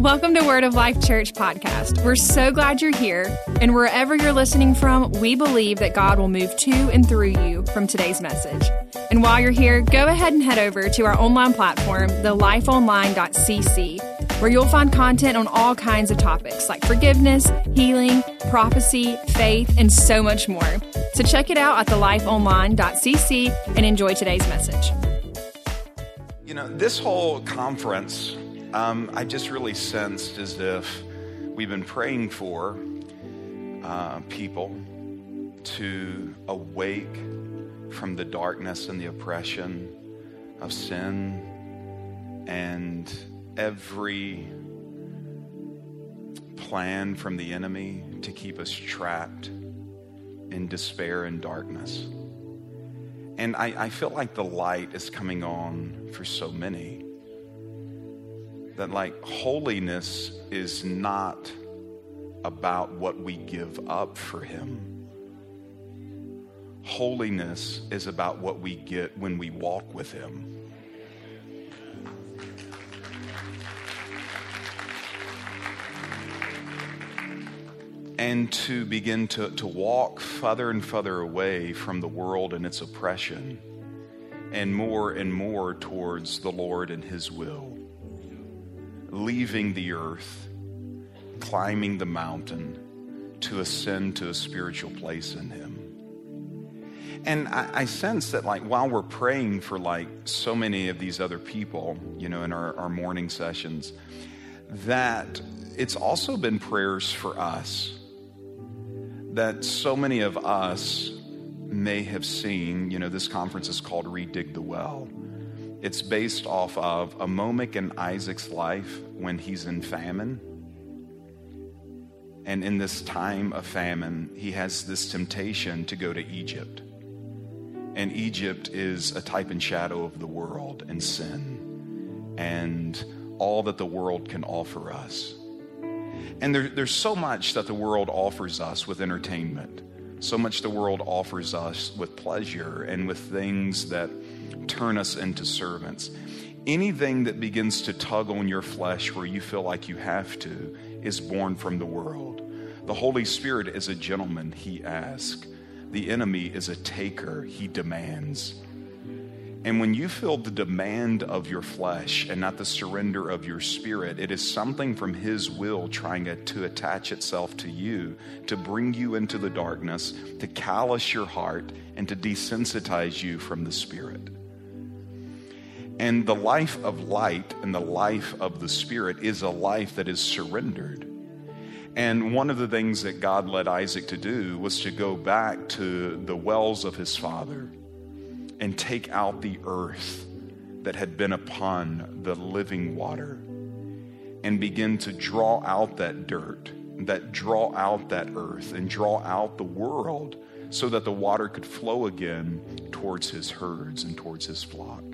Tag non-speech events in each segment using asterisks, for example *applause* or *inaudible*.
Welcome to Word of Life Church podcast. We're so glad you're here, and wherever you're listening from, we believe that God will move to and through you from today's message. And while you're here, go ahead and head over to our online platform, thelifeonline.cc, where you'll find content on all kinds of topics like forgiveness, healing, prophecy, faith, and so much more. So check it out at thelifeonline.cc and enjoy today's message. You know, this whole conference, um, I just really sensed as if we've been praying for uh, people to awake from the darkness and the oppression of sin and every plan from the enemy to keep us trapped in despair and darkness. And I, I feel like the light is coming on for so many. That, like, holiness is not about what we give up for Him. Holiness is about what we get when we walk with Him. and to begin to, to walk further and further away from the world and its oppression and more and more towards the Lord and His will. Leaving the earth, climbing the mountain to ascend to a spiritual place in Him. And I, I, sense that, like, while we're praying for, like, so many of these other people, you know, in our, our morning sessions, that it's also been prayers for us that so many of us may have seen. You know, this conference is called Redig the Well. It's based off of a moment in Isaac's life when he's in famine. And in this time of famine, he has this temptation to go to Egypt. And Egypt is a type and shadow of the world and sin and all that the world can offer us. And there, there's so much that the world offers us with entertainment, so much the world offers us with pleasure and with things that turn us into servants. Anything that begins to tug on your flesh where you feel like you have to is born from the world. The Holy Spirit is a gentleman, he asks. The enemy is a taker, he demands. And when you feel the demand of your flesh and not the surrender of your spirit, it is something from His will trying to attach itself to you, to bring you into the darkness, to callous your heart, and to desensitize you from the Spirit. And the life of light and the life of the Spirit is a life that is surrendered. And one of the things that God led Isaac to do was to go back to the wells of his father and take out the earth that had been upon the living water and begin to draw out that dirt, that draw out that earth and draw out the world so that the water could flow again towards his herds and towards his flock.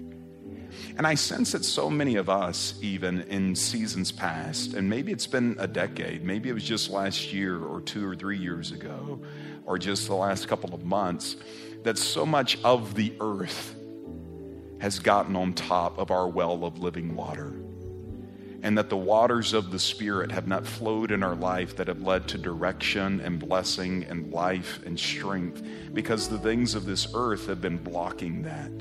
And I sense that so many of us, even in seasons past, and maybe it's been a decade, maybe it was just last year or two or three years ago, or just the last couple of months, that so much of the earth has gotten on top of our well of living water. And that the waters of the Spirit have not flowed in our life that have led to direction and blessing and life and strength because the things of this earth have been blocking that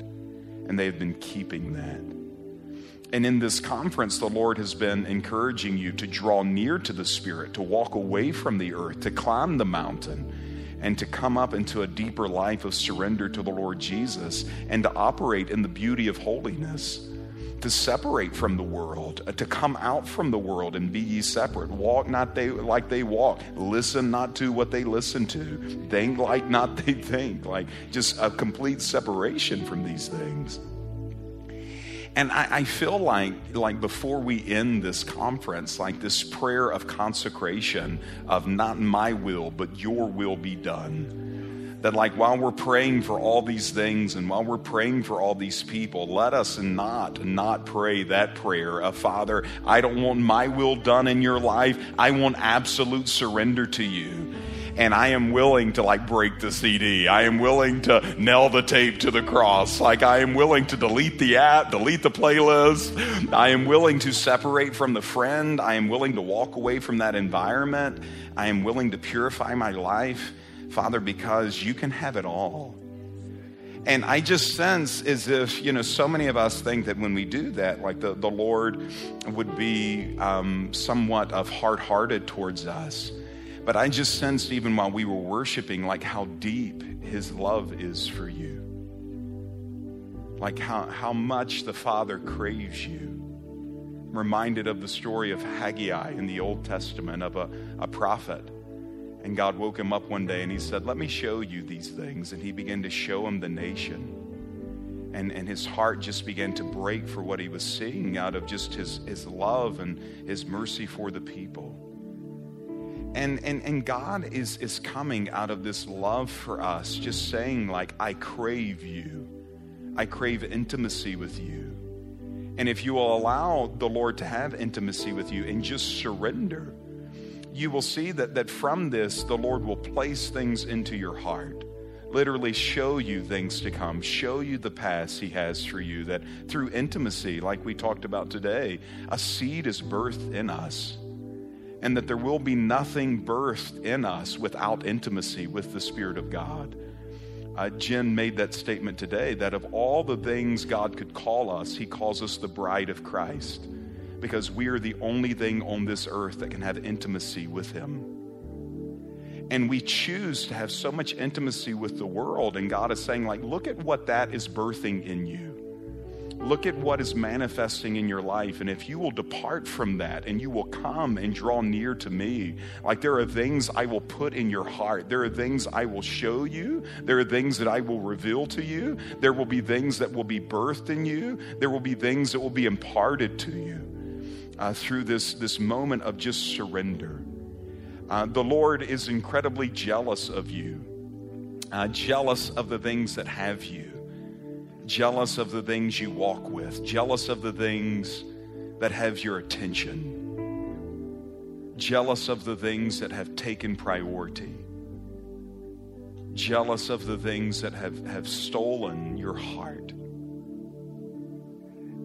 and they've been keeping that. And in this conference, the Lord has been encouraging you to draw near to the Spirit, to walk away from the earth, to climb the mountain and to come up into a deeper life of surrender to the Lord Jesus and to operate in the beauty of holiness, to separate from the world, uh, to come out from the world and be ye separate. Walk not they like they walk, listen not to what they listen to, think like not they *laughs* think, like just a complete separation from these things. And I, I, feel like, like before we end this conference, like this prayer of consecration of not my will, but your will be done. That, like, while we're praying for all these things and while we're praying for all these people, let us not, not pray that prayer of Father, I don't want my will done in your life. I want absolute surrender to you and I am willing to like break the CD. I am willing to nail the tape to the cross. Like I am willing to delete the app, delete the playlist. I am willing to separate from the friend. I am willing to walk away from that environment. I am willing to purify my life, Father, because you can have it all. And I just sense as if, you know, so many of us think that when we do that, like the, the Lord would be um, somewhat of hard hearted towards us. But I just sensed, even while we were worshiping, like how deep His love is for you. Like how, how much the Father craves you. reminded of the story of Haggai in the Old Testament, of a, a prophet and God woke him up one day and he said, Let me show you these things. And he began to show him the nation. And, and his heart just began to break for what he was seeing out of just his, his love and his mercy for the people. And, and, and God is, is coming out of this love for us, just saying, like, I crave you. I crave intimacy with you. And if you will allow the Lord to have intimacy with you and just surrender, you will see that, that from this, the Lord will place things into your heart. Literally, show you things to come, show you the past He has for you. That through intimacy, like we talked about today, a seed is birthed in us. And that there will be nothing birthed in us without intimacy with the Spirit of God. Uh, Jen made that statement today that of all the things God could call us, He calls us the bride of Christ because we are the only thing on this earth that can have intimacy with Him. And we choose to have so much intimacy with the world, and God is saying, like, look at what that is birthing in you. Look at what is manifesting in your life. And if you will depart from that and you will come and draw near to me, like there are things I will put in your heart. There are things I will show you. There are things that I will reveal to you. There will be things that will be birthed in you. There will be things that will be imparted to you uh, through this, this moment of just surrender. Uh, the Lord is incredibly jealous of you, uh, jealous of the things that have you, jealous of the things you walk with, jealous of the things that have your attention, jealous of the things that have taken priority, jealous of the things that have, have stolen your heart.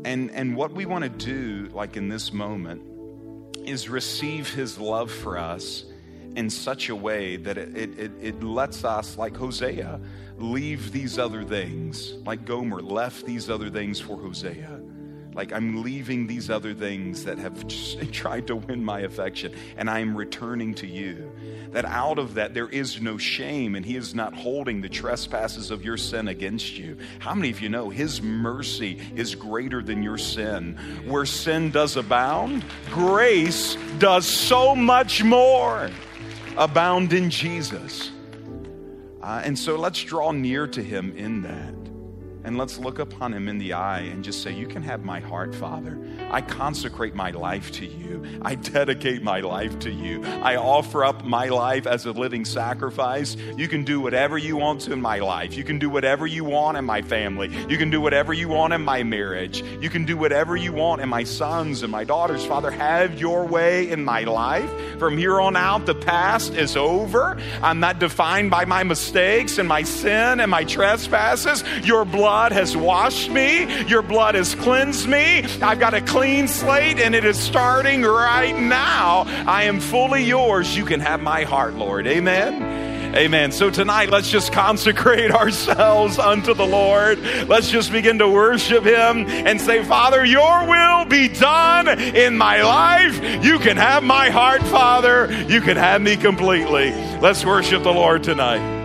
And, and what we want to do, like in this moment, is receive his love for us in such a way that it, it, it, lets us, like Hosea, leave these other things, like Gomer left these other things for Hosea. Like I'm leaving these other things that have *laughs* tried to win my affection, and I am returning to you. That out of that there is no shame, and He is not holding the trespasses of your sin against you. How many of you know His mercy is greater than your sin? Where sin does abound, grace does so much more abound in Jesus. Uh, and so let's draw near to Him in that. And let's look upon him in the eye and just say, You can have my heart, Father. I consecrate my life to you. I dedicate my life to you. I offer up my life as a living sacrifice. You can do whatever you want to in my life. You can do whatever you want in my family. You can do whatever you want in my marriage. You can do whatever you want in my sons and my daughters. Father, have your way in my life. From here on out, the past is over. I'm not defined by my mistakes and my sin and my trespasses. Your blood blood has washed me. Your blood has cleansed me. I've got a clean slate, and it is starting right now. I am fully yours. You can have my heart, Lord. Amen. Amen. So tonight, let's just consecrate *laughs* ourselves unto the Lord. Let's just begin to worship Him and say, Father, your will be done in my life. You can have my heart, Father. You can have me completely. Let's worship the Lord tonight.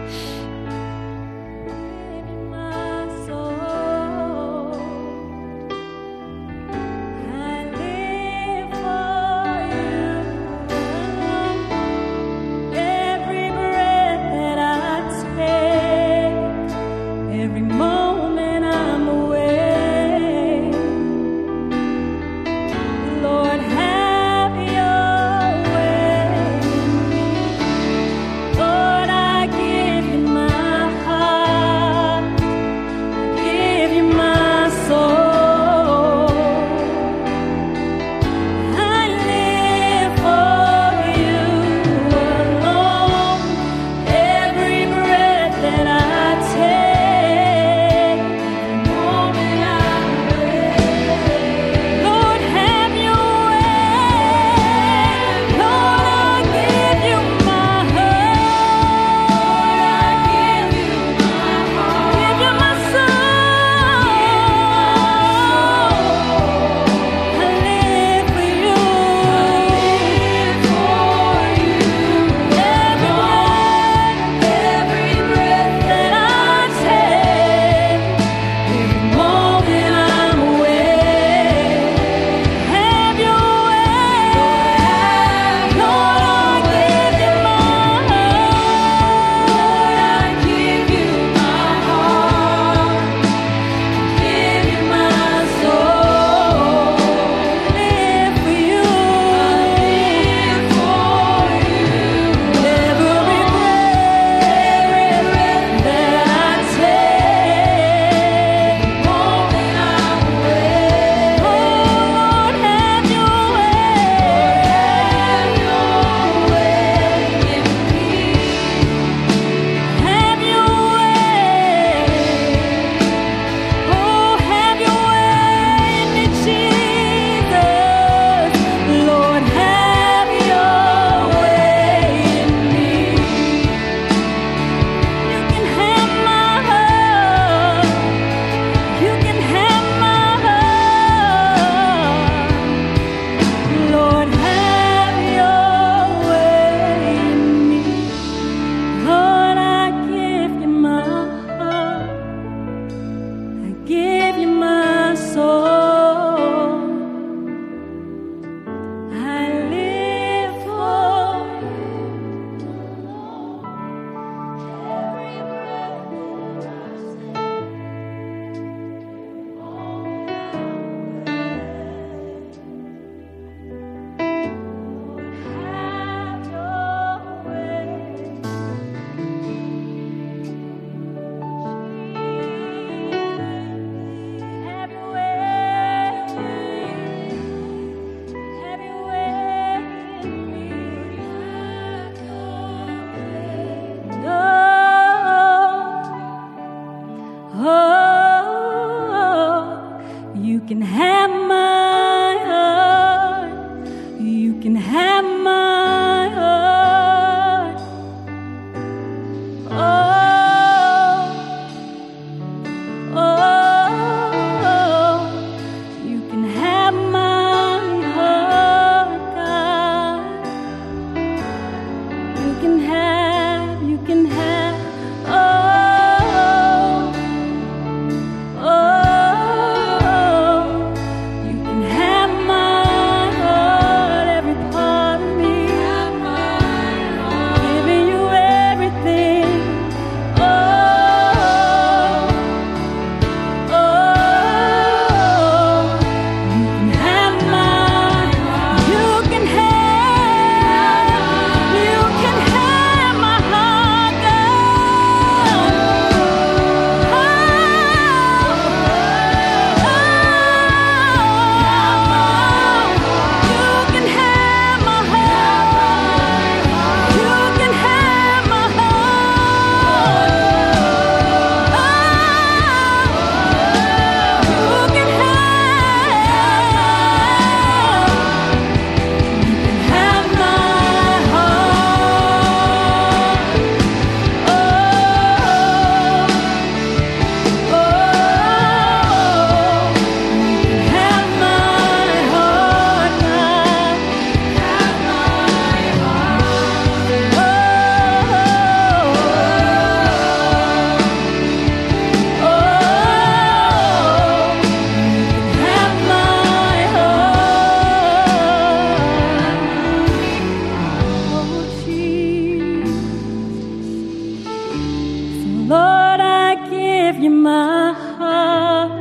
Lord, I give you my heart.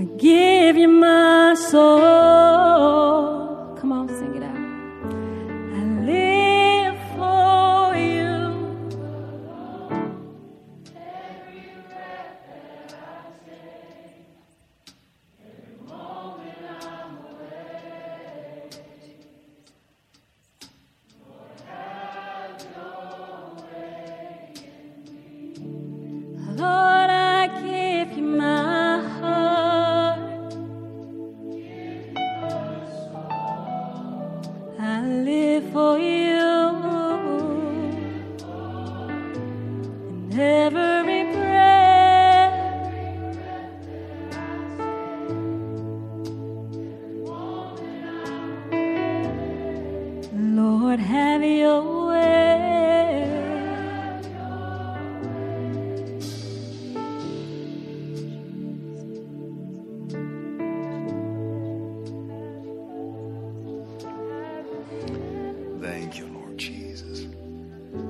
I give you my soul.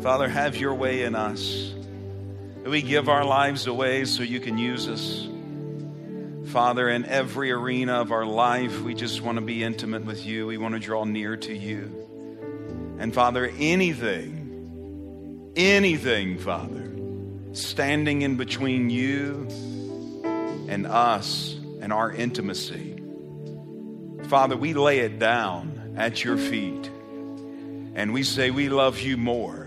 Father, have your way in us. We give our lives away so you can use us. Father, in every arena of our life, we just want to be intimate with you. We want to draw near to you. And Father, anything, anything, Father, standing in between you and us and our intimacy, Father, we lay it down at your feet. And we say, We love you more.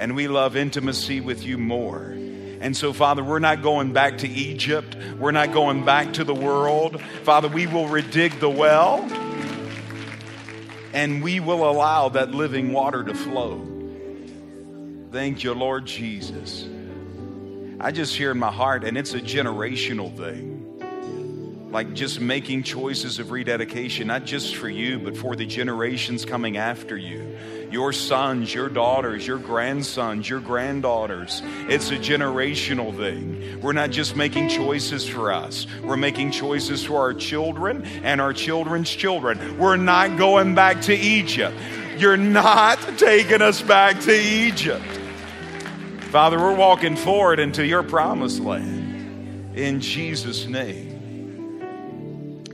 And we love intimacy with you more. And so, Father, we're not going back to Egypt. We're not going back to the world. Father, we will redig the well and we will allow that living water to flow. Thank you, Lord Jesus. I just hear in my heart, and it's a generational thing like just making choices of rededication, not just for you, but for the generations coming after you. Your sons, your daughters, your grandsons, your granddaughters. It's a generational thing. We're not just making choices for us, we're making choices for our children and our children's children. We're not going back to Egypt. You're not taking us back to Egypt. Father, we're walking forward into your promised land. In Jesus' name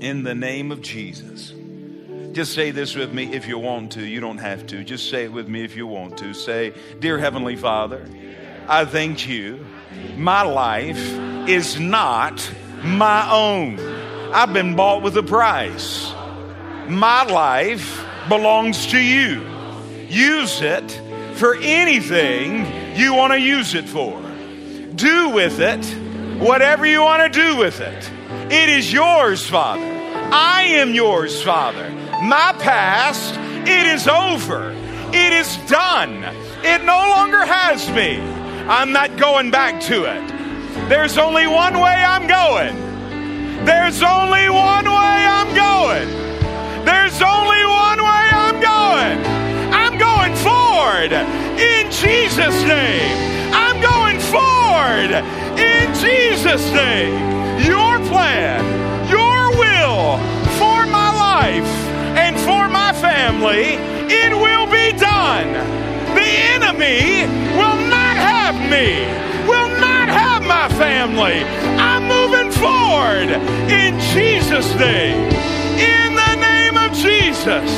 in the name of Jesus. Just say this with me if you want to. You don't have to. Just say it with me if you want to. Say, Dear Heavenly Father, I thank you. My life is not my own. I've been bought with a price. My life belongs to you. Use it for anything you want to use it for. Do with it whatever you want to do with it. It is yours, Father. I am yours, Father. My past, it is over. It is done. It no longer has me. I'm not going back to it. There's only one way I'm going. There's only one way I'm going. There's only one way I'm going. I'm going forward in Jesus' name. I'm going forward in Jesus' name. Your plan, family, it will be done. The enemy will not have me, will not have my family. I'm moving forward in Jesus' name. In the name of Jesus.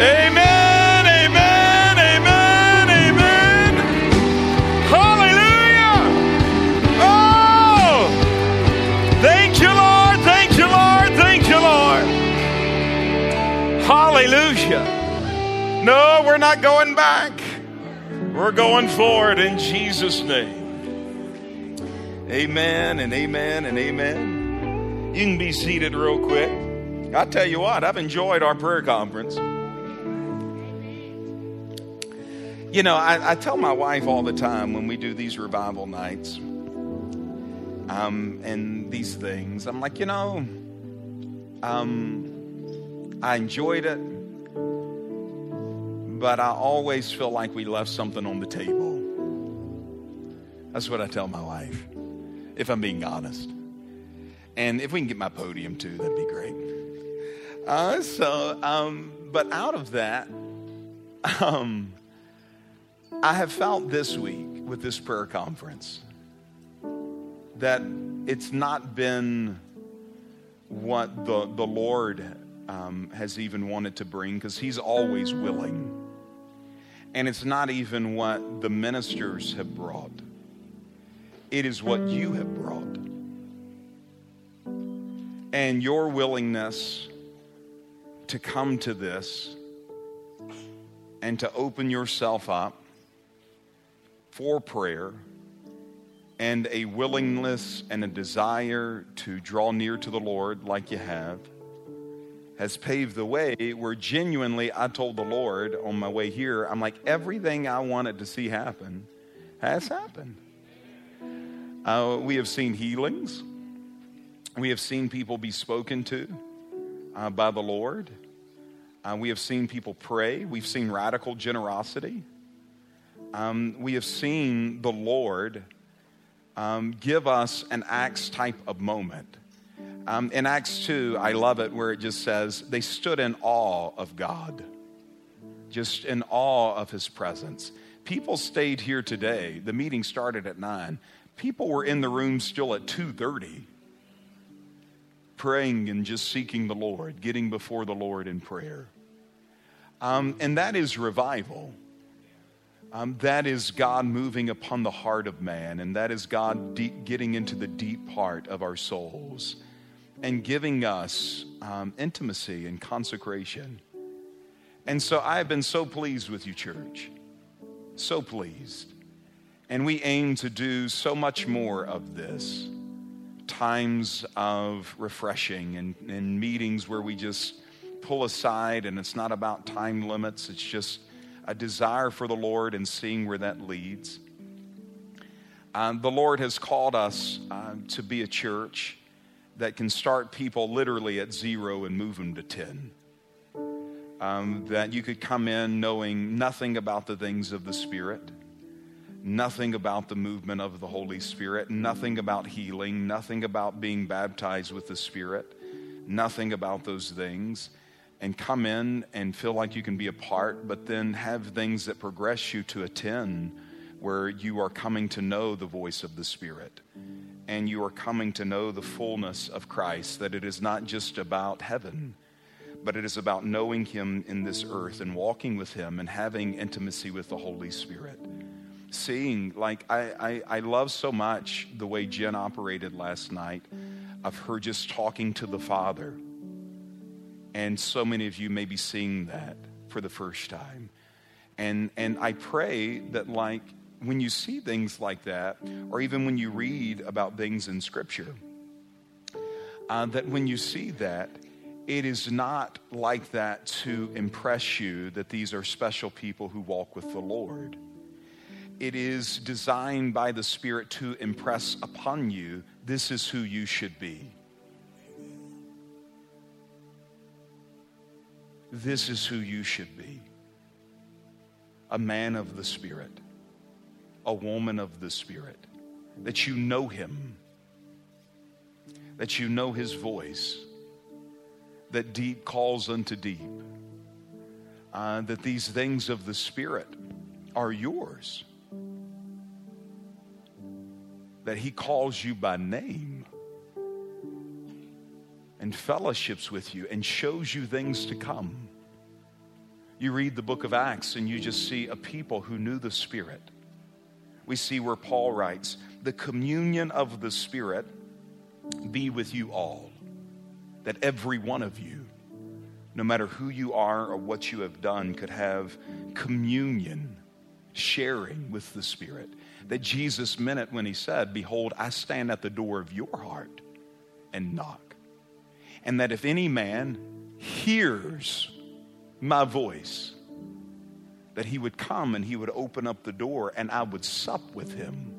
Amen, amen, amen, amen. Hallelujah. Oh, thank you, Lord, thank you, Lord, thank you, Lord. Hallelujah. No, we're not going back. We're going forward in Jesus' name. Amen and amen and amen. You can be seated real quick. I tell you what, I've enjoyed our prayer conference. You know, I, I tell my wife all the time when we do these revival nights um, and these things, I'm like, you know, um, I enjoyed it, but I always feel like we left something on the table. That's what I tell my wife, if I'm being honest. And if we can get my podium too, that'd be great. Uh, so, um, but out of that, *laughs* um, I have felt this week with this prayer conference that it's not been what the, the Lord um, has even wanted to bring because He's always willing. And it's not even what the ministers have brought, it is what you have brought. And your willingness to come to this and to open yourself up for prayer and a willingness and a desire to draw near to the Lord like you have has paved the way where genuinely I told the Lord on my way here, I'm like, everything I wanted to see happen has happened. Uh, we have seen healings, we have seen people be spoken to uh, by the Lord, uh, we have seen people pray, we've seen radical generosity. Um, we have seen the Lord um, give us an Acts type of moment. Um, in Acts 2, I love it where it just says, they stood in awe of God, just in awe of his presence. People stayed here today. The meeting started at 9. People were in the room still at 2:30 praying and just seeking the Lord, getting before the Lord in prayer. Um, and that is revival. Um, that is God moving upon the heart of man, and that is God deep, getting into the deep part of our souls and giving us um, intimacy and consecration. And so I have been so pleased with you, church. So pleased. And we aim to do so much more of this times of refreshing and, and meetings where we just pull aside and it's not about time limits, it's just a desire for the Lord and seeing where that leads. Um, the Lord has called us uh, to be a church that can start people literally at zero and move them to 10. Um, that you could come in knowing nothing about the things of the Spirit, nothing about the movement of the Holy Spirit, nothing about healing, nothing about being baptized with the Spirit, nothing about those things and come in and feel like you can be a part, but then have things that progress you to a 10 where you are coming to know the voice of the Spirit and you are coming to know the fullness of Christ, that it is not just about heaven, but it is about knowing Him in this earth and walking with Him and having intimacy with the Holy Spirit. Seeing, like, I, I, I love so much the way Jen operated last night of her just talking to the Father and so many of you may be seeing that for the first time. And, and I pray that, like, when you see things like that, or even when you read about things in Scripture, uh, that when you see that, it is not like that to impress you that these are special people who walk with the Lord. It is designed by the Spirit to impress upon you this is who you should be. This is who you should be a man of the Spirit, a woman of the Spirit, that you know Him, that you know His voice, that deep calls unto deep, uh, that these things of the Spirit are yours, that He calls you by name and fellowships with you and shows you things to come. You read the book of Acts and you just see a people who knew the Spirit. We see where Paul writes, The communion of the Spirit be with you all, that every one of you, no matter who you are or what you have done, could have communion, sharing with the Spirit. That Jesus meant it when he said, Behold, I stand at the door of your heart and knock and that if any man hears my voice, that he would come and he would open up the door and I would sup with him.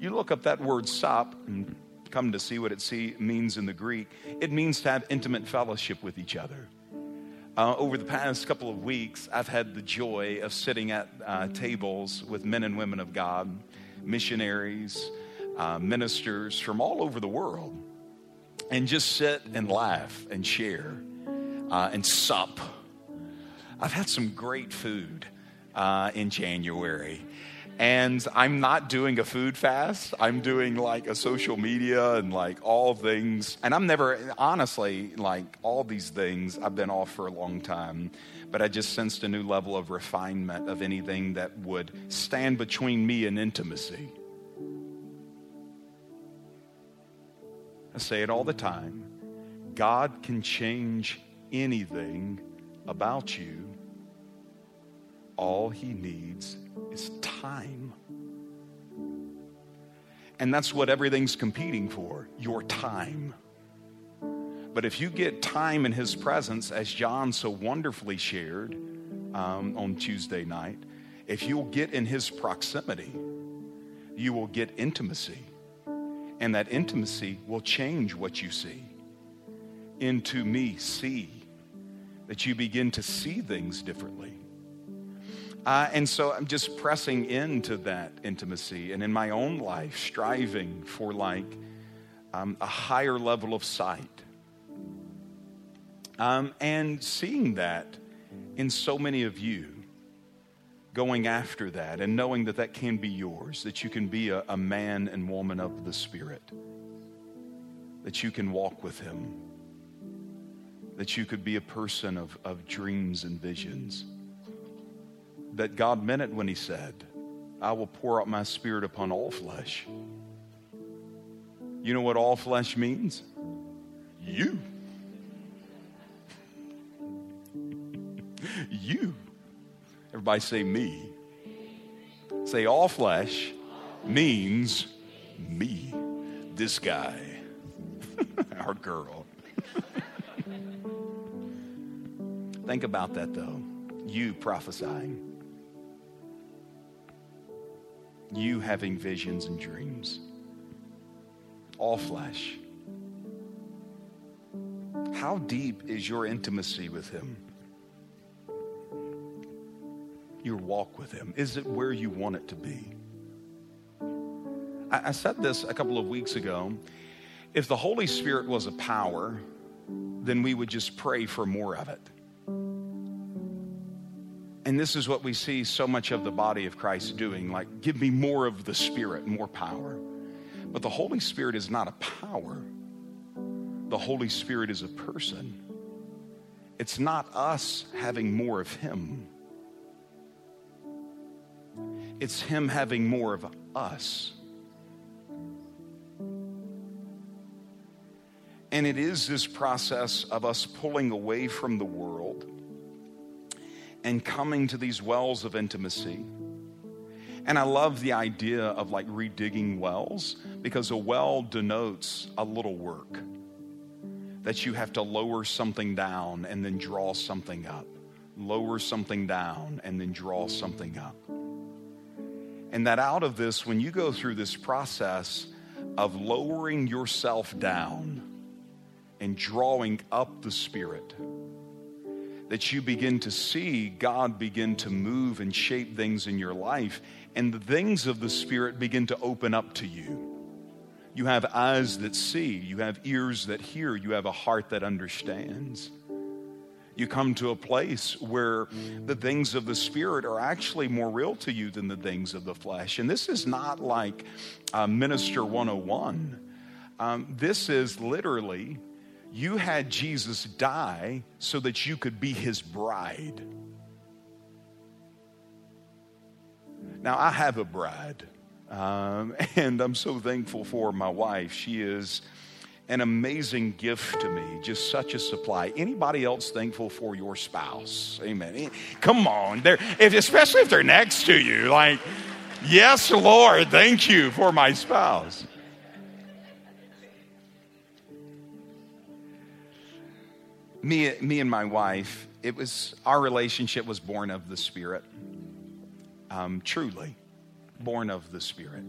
You look up that word sup and come to see what it see, means in the Greek. It means to have intimate fellowship with each other. Uh, over the past couple of weeks, I've had the joy of sitting at uh, tables with men and women of God, missionaries, uh, ministers from all over the world and just sit and laugh and share uh, and sup. I've had some great food uh, in January. And I'm not doing a food fast. I'm doing like a social media and like all things. And I'm never, honestly, like all these things, I've been off for a long time. But I just sensed a new level of refinement of anything that would stand between me and intimacy. I say it all the time God can change anything about you. All he needs is time. And that's what everything's competing for your time. But if you get time in his presence, as John so wonderfully shared um, on Tuesday night, if you'll get in his proximity, you will get intimacy. And that intimacy will change what you see into me, see, that you begin to see things differently. Uh, and so I'm just pressing into that intimacy and in my own life, striving for like um, a higher level of sight. Um, and seeing that in so many of you going after that and knowing that that can be yours, that you can be a, a man and woman of the Spirit, that you can walk with Him, that you could be a person of, of dreams and visions, that God meant it when He said, I will pour out my Spirit upon all flesh. You know what all flesh means? You. *laughs* you. Everybody say me. Say all flesh means me, this guy, *laughs* our girl. *laughs* Think about that though. You prophesying, you having visions and dreams, all flesh. How deep is your intimacy with Him? your walk with Him? Is it where you want it to be? I, I said this a couple of weeks ago. If the Holy Spirit was a power, then we would just pray for more of it. And this is what we see so much of the body of Christ doing like, give me more of the Spirit, more power. But the Holy Spirit is not a power, the Holy Spirit is a person. It's not us having more of Him, it's Him having more of us. And it is this process of us pulling away from the world and coming to these wells of intimacy. And I love the idea of like redigging wells because a well denotes a little work. that you have to lower something down and then draw something up. Lower something down and then draw something up. And that out of this, when you go through this process of lowering yourself down and drawing up the Spirit, that you begin to see God begin to move and shape things in your life, and the things of the Spirit begin to open up to you. You have eyes that see, you have ears that hear, you have a heart that understands. You come to a place where the things of the Spirit are actually more real to you than the things of the flesh. And this is not like uh, Minister 101. Um, this is literally you had Jesus die so that you could be his bride. Now, I have a bride, um, *laughs* and I'm so thankful for my wife. She is an amazing gift to me, just such a supply. Anybody else thankful for your spouse? Amen. Come on, they're, if, especially if they're next to you. Like, yes, Lord, thank you for my spouse. Me, me and my wife, it was our relationship was born of the Spirit. Um, truly, born of the Spirit.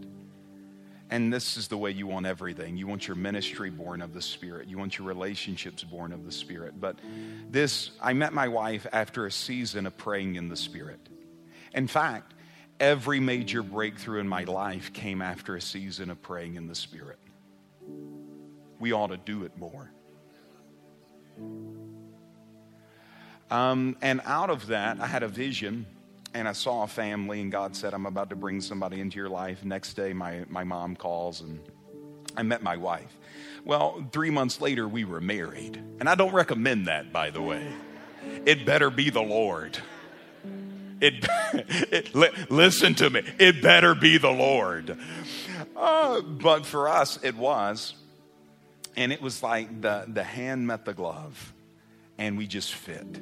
And this is the way you want everything. You want your ministry born of the Spirit. You want your relationships born of the Spirit. But this, I met my wife after a season of praying in the Spirit. In fact, every major breakthrough in my life came after a season of praying in the Spirit. We ought to do it more. Um, and out of that, I had a vision and I saw a family, and God said, I'm about to bring somebody into your life. Next day, my, my mom calls, and I met my wife. Well, three months later, we were married. And I don't recommend that, by the way. It better be the Lord. It, *laughs* it li- listen to me. It better be the Lord. Uh, but for us, it was. And it was like the, the hand met the glove and we just fit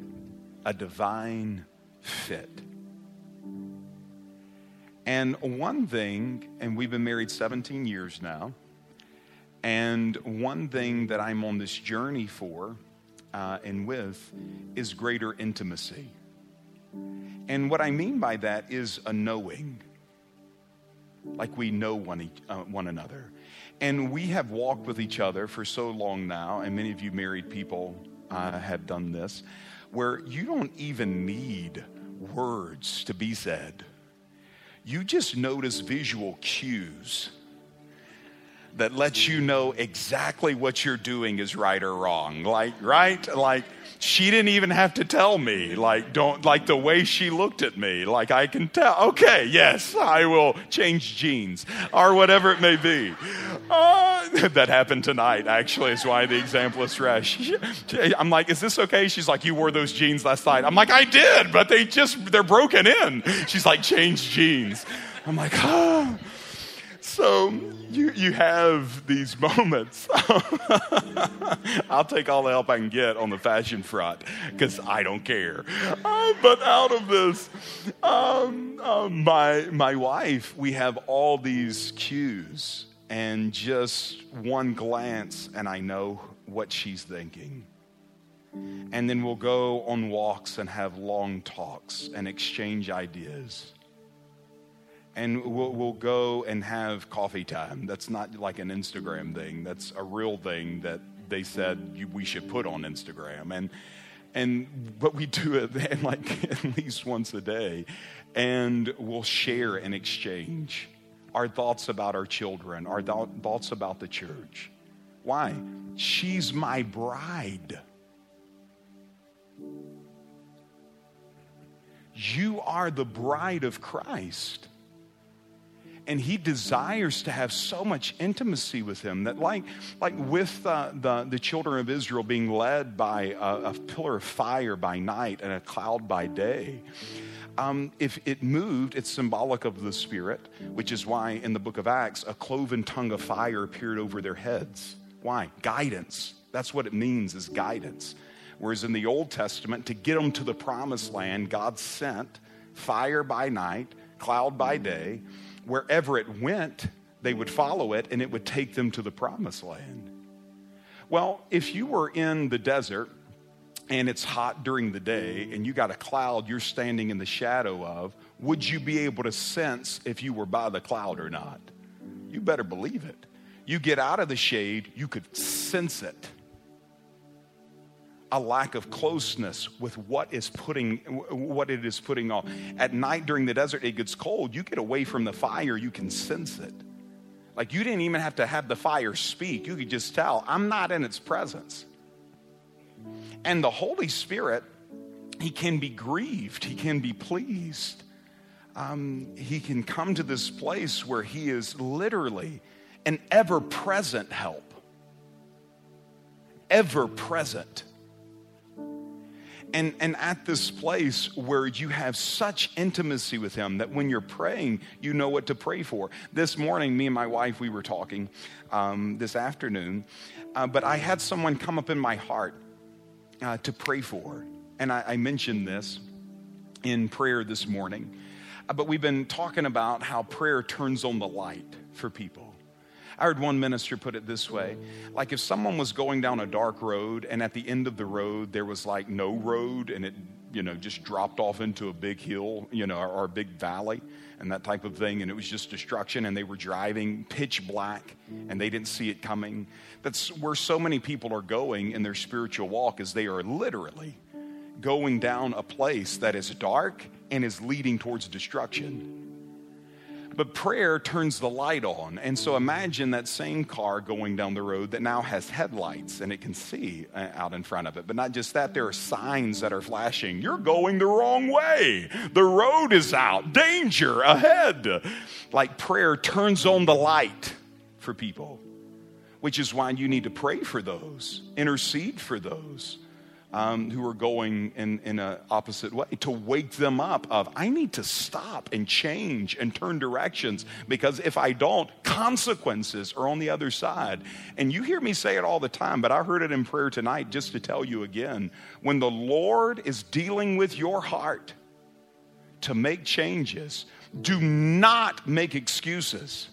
a divine fit. And one thing, and we've been married 17 years now, and one thing that I'm on this journey for uh, and with is greater intimacy. And what I mean by that is a knowing, like we know one, uh, one another. And we have walked with each other for so long now, and many of you married people uh, have done this, where you don't even need words to be said. You just notice visual cues that lets you know exactly what you're doing is right or wrong. Like, right? Like, she didn't even have to tell me. Like don't like the way she looked at me. Like i can tell. Okay yes i will change jeans or whatever it may be. Uh, *laughs* that happened tonight actually is why the example is fresh. *laughs* I'm like is this okay? She's like you wore those jeans last night. I'm like i did but they just they're broken in. She's like change jeans i'm like *gasps* oh so you, you have these *laughs* moments. *laughs* I'll take all the help I can get on the fashion front because I don't care. Uh, but out of this, um, uh, my, my wife, we have all these cues, and just one glance, and I know what she's thinking. And then we'll go on walks and have long talks and exchange ideas and we'll, we'll go and have coffee time. That's not like an Instagram thing. That's a real thing that they said you, we should put on Instagram. And and but we do it *laughs* like at least once a day, and we'll share and exchange our thoughts about our children, our th- thoughts about the church. Why? She's my bride. You are the bride of Christ and he desires to have so much intimacy with him that like like with uh, the, the children of israel being led by a, a, pillar of fire by night and a cloud by day um, if it moved it's symbolic of the spirit which is why in the book of acts a cloven tongue of fire appeared over their heads. Why? Guidance. That's what it means is guidance. Whereas in the old testament to get them to the promised land god sent fire by night cloud by day wherever it went, they would follow it and it would take them to the promised land. Well, if you were in the desert and it's hot during the day and you got a cloud you're standing in the shadow of, would you be able to sense if you were by the cloud or not? You better believe it. You get out of the shade, you could sense it. A lack of closeness with what is putting what it is putting on. At night during the desert, it gets cold. You get away from the fire, you can sense it. Like you didn't even have to have the fire speak. You could just tell, I'm not in its presence. And the Holy Spirit, He can be grieved, He can be pleased. Um, he can come to this place where He is literally an ever present help. Ever present. And, and at this place where you have such intimacy with him that when you're praying, you know what to pray for. This morning, me and my wife, we were talking um, this afternoon, uh, but I had someone come up in my heart uh, to pray for. And I, I, mentioned this in prayer this morning. Uh, but we've been talking about how prayer turns on the light for people. I heard one minister put it this way like if someone was going down a dark road and at the end of the road there was like no road and it, you know, just dropped off into a big hill, you know, or, or a big valley and that type of thing, and it was just destruction, and they were driving pitch black and they didn't see it coming. That's where so many people are going in their spiritual walk, is they are literally going down a place that is dark and is leading towards destruction. But prayer turns the light on. And so imagine that same car going down the road that now has headlights and it can see uh, out in front of it. But not just that, there are signs that are flashing. You're going the wrong way. The road is out. Danger ahead. Like prayer turns on the light for people, which is why you need to pray for those, intercede for those um, who are going in, in an opposite way to wake them up of i need to stop and change and turn directions because if i don't consequences are on the other side. And you hear me say it all the time but i heard it in prayer tonight just to tell you again. When the lord is dealing with your heart to make changes do not make excuses.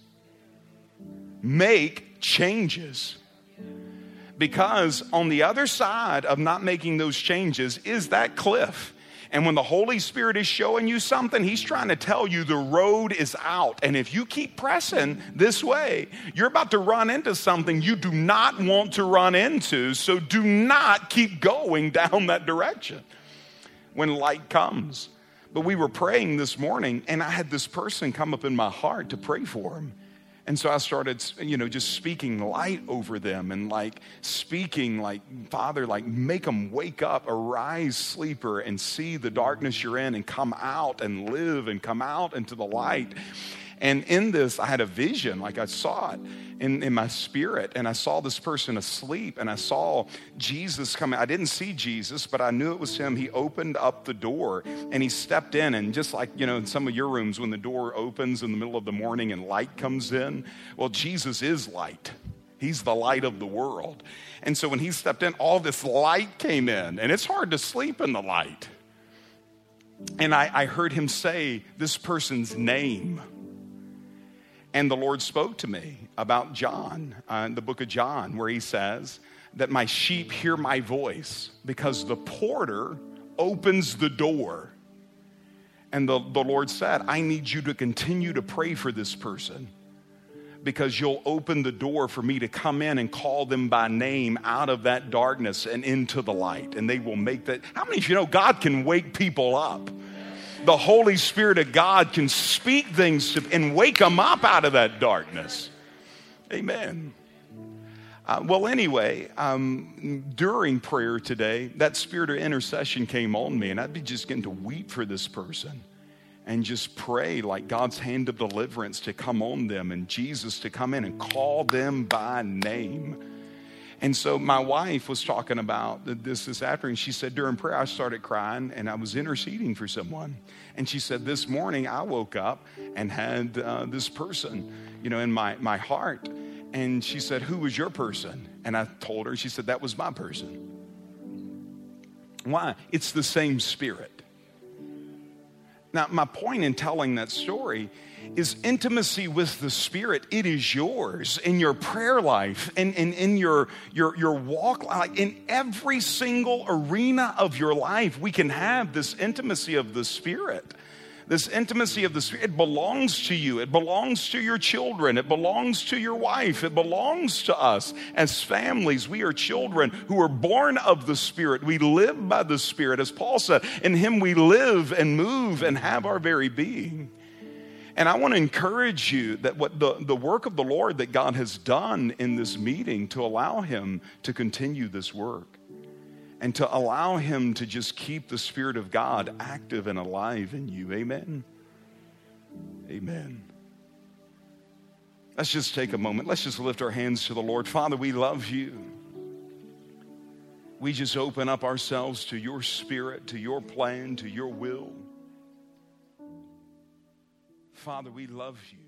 Make changes because on the other side of not making those changes is that cliff. And when the Holy Spirit is showing you something, He's trying to tell you the road is out. And if you keep pressing this way, you're about to run into something you do not want to run into. So do not keep going *laughs* down that direction when light comes. But we were praying this morning, and I had this person come up in my heart to pray for him. And so I started, you know, just speaking light over them and like speaking, like, Father, like, make them wake up, arise, sleeper, and see the darkness you're in and come out and live and come out into the light. And in this, I had a vision, like I saw it in, in my spirit, and I saw this person asleep, and I saw Jesus coming. I didn't see Jesus, but I knew it was him. He opened up the door and he stepped in, and just like, you know, in some of your rooms, when the door opens in the middle of the morning and light comes in, well, Jesus is light. He's the light of the world. And so when he stepped in, all this light came in, and it's hard to sleep in the light. And I, I heard him say this person's name. And the Lord spoke to me about John, uh, the book of John, where he says that my sheep hear my voice because the porter opens the door. And the, the Lord said, I need you to continue to pray for this person because you'll open the door for me to come in and call them by name out of that darkness and into the light. And they will make that. How many of you know God can wake people up? The Holy Spirit of God can speak things to, and wake them up out of that darkness. Amen. Uh, well, anyway, um, during prayer today, that spirit of intercession came on me, and I'd be just getting to weep for this person and just pray like God's hand of deliverance to come on them and Jesus to come in and call them by name. And so my wife was talking about this this afternoon. She said during prayer, I started crying and I was interceding for someone. And she said, This morning I woke up and had uh, this person, you know, in my, my heart. And she said, Who was your person? And I told her, she said, That was my person. Why? It's the same spirit. Now, my point in telling that story is intimacy with the Spirit. It is yours in your prayer life and in, in, in, your, your, your walk, like in every single arena of your life, we can have this intimacy of the Spirit. This intimacy of the Spirit, it belongs to you. It belongs to your children. It belongs to your wife. It belongs to us as families. We are children who are born of the Spirit. We live by the Spirit. As Paul said, in Him we live and move and have our very being. And I want to encourage you that what the, the work of the Lord that God has done in this meeting to allow Him to continue this work and to allow Him to just keep the Spirit of God active and alive in you. Amen. Amen. Let's just take a moment. Let's just lift our hands to the Lord. Father, we love you. We just open up ourselves to your spirit, to your plan, to your will. Father, we love you.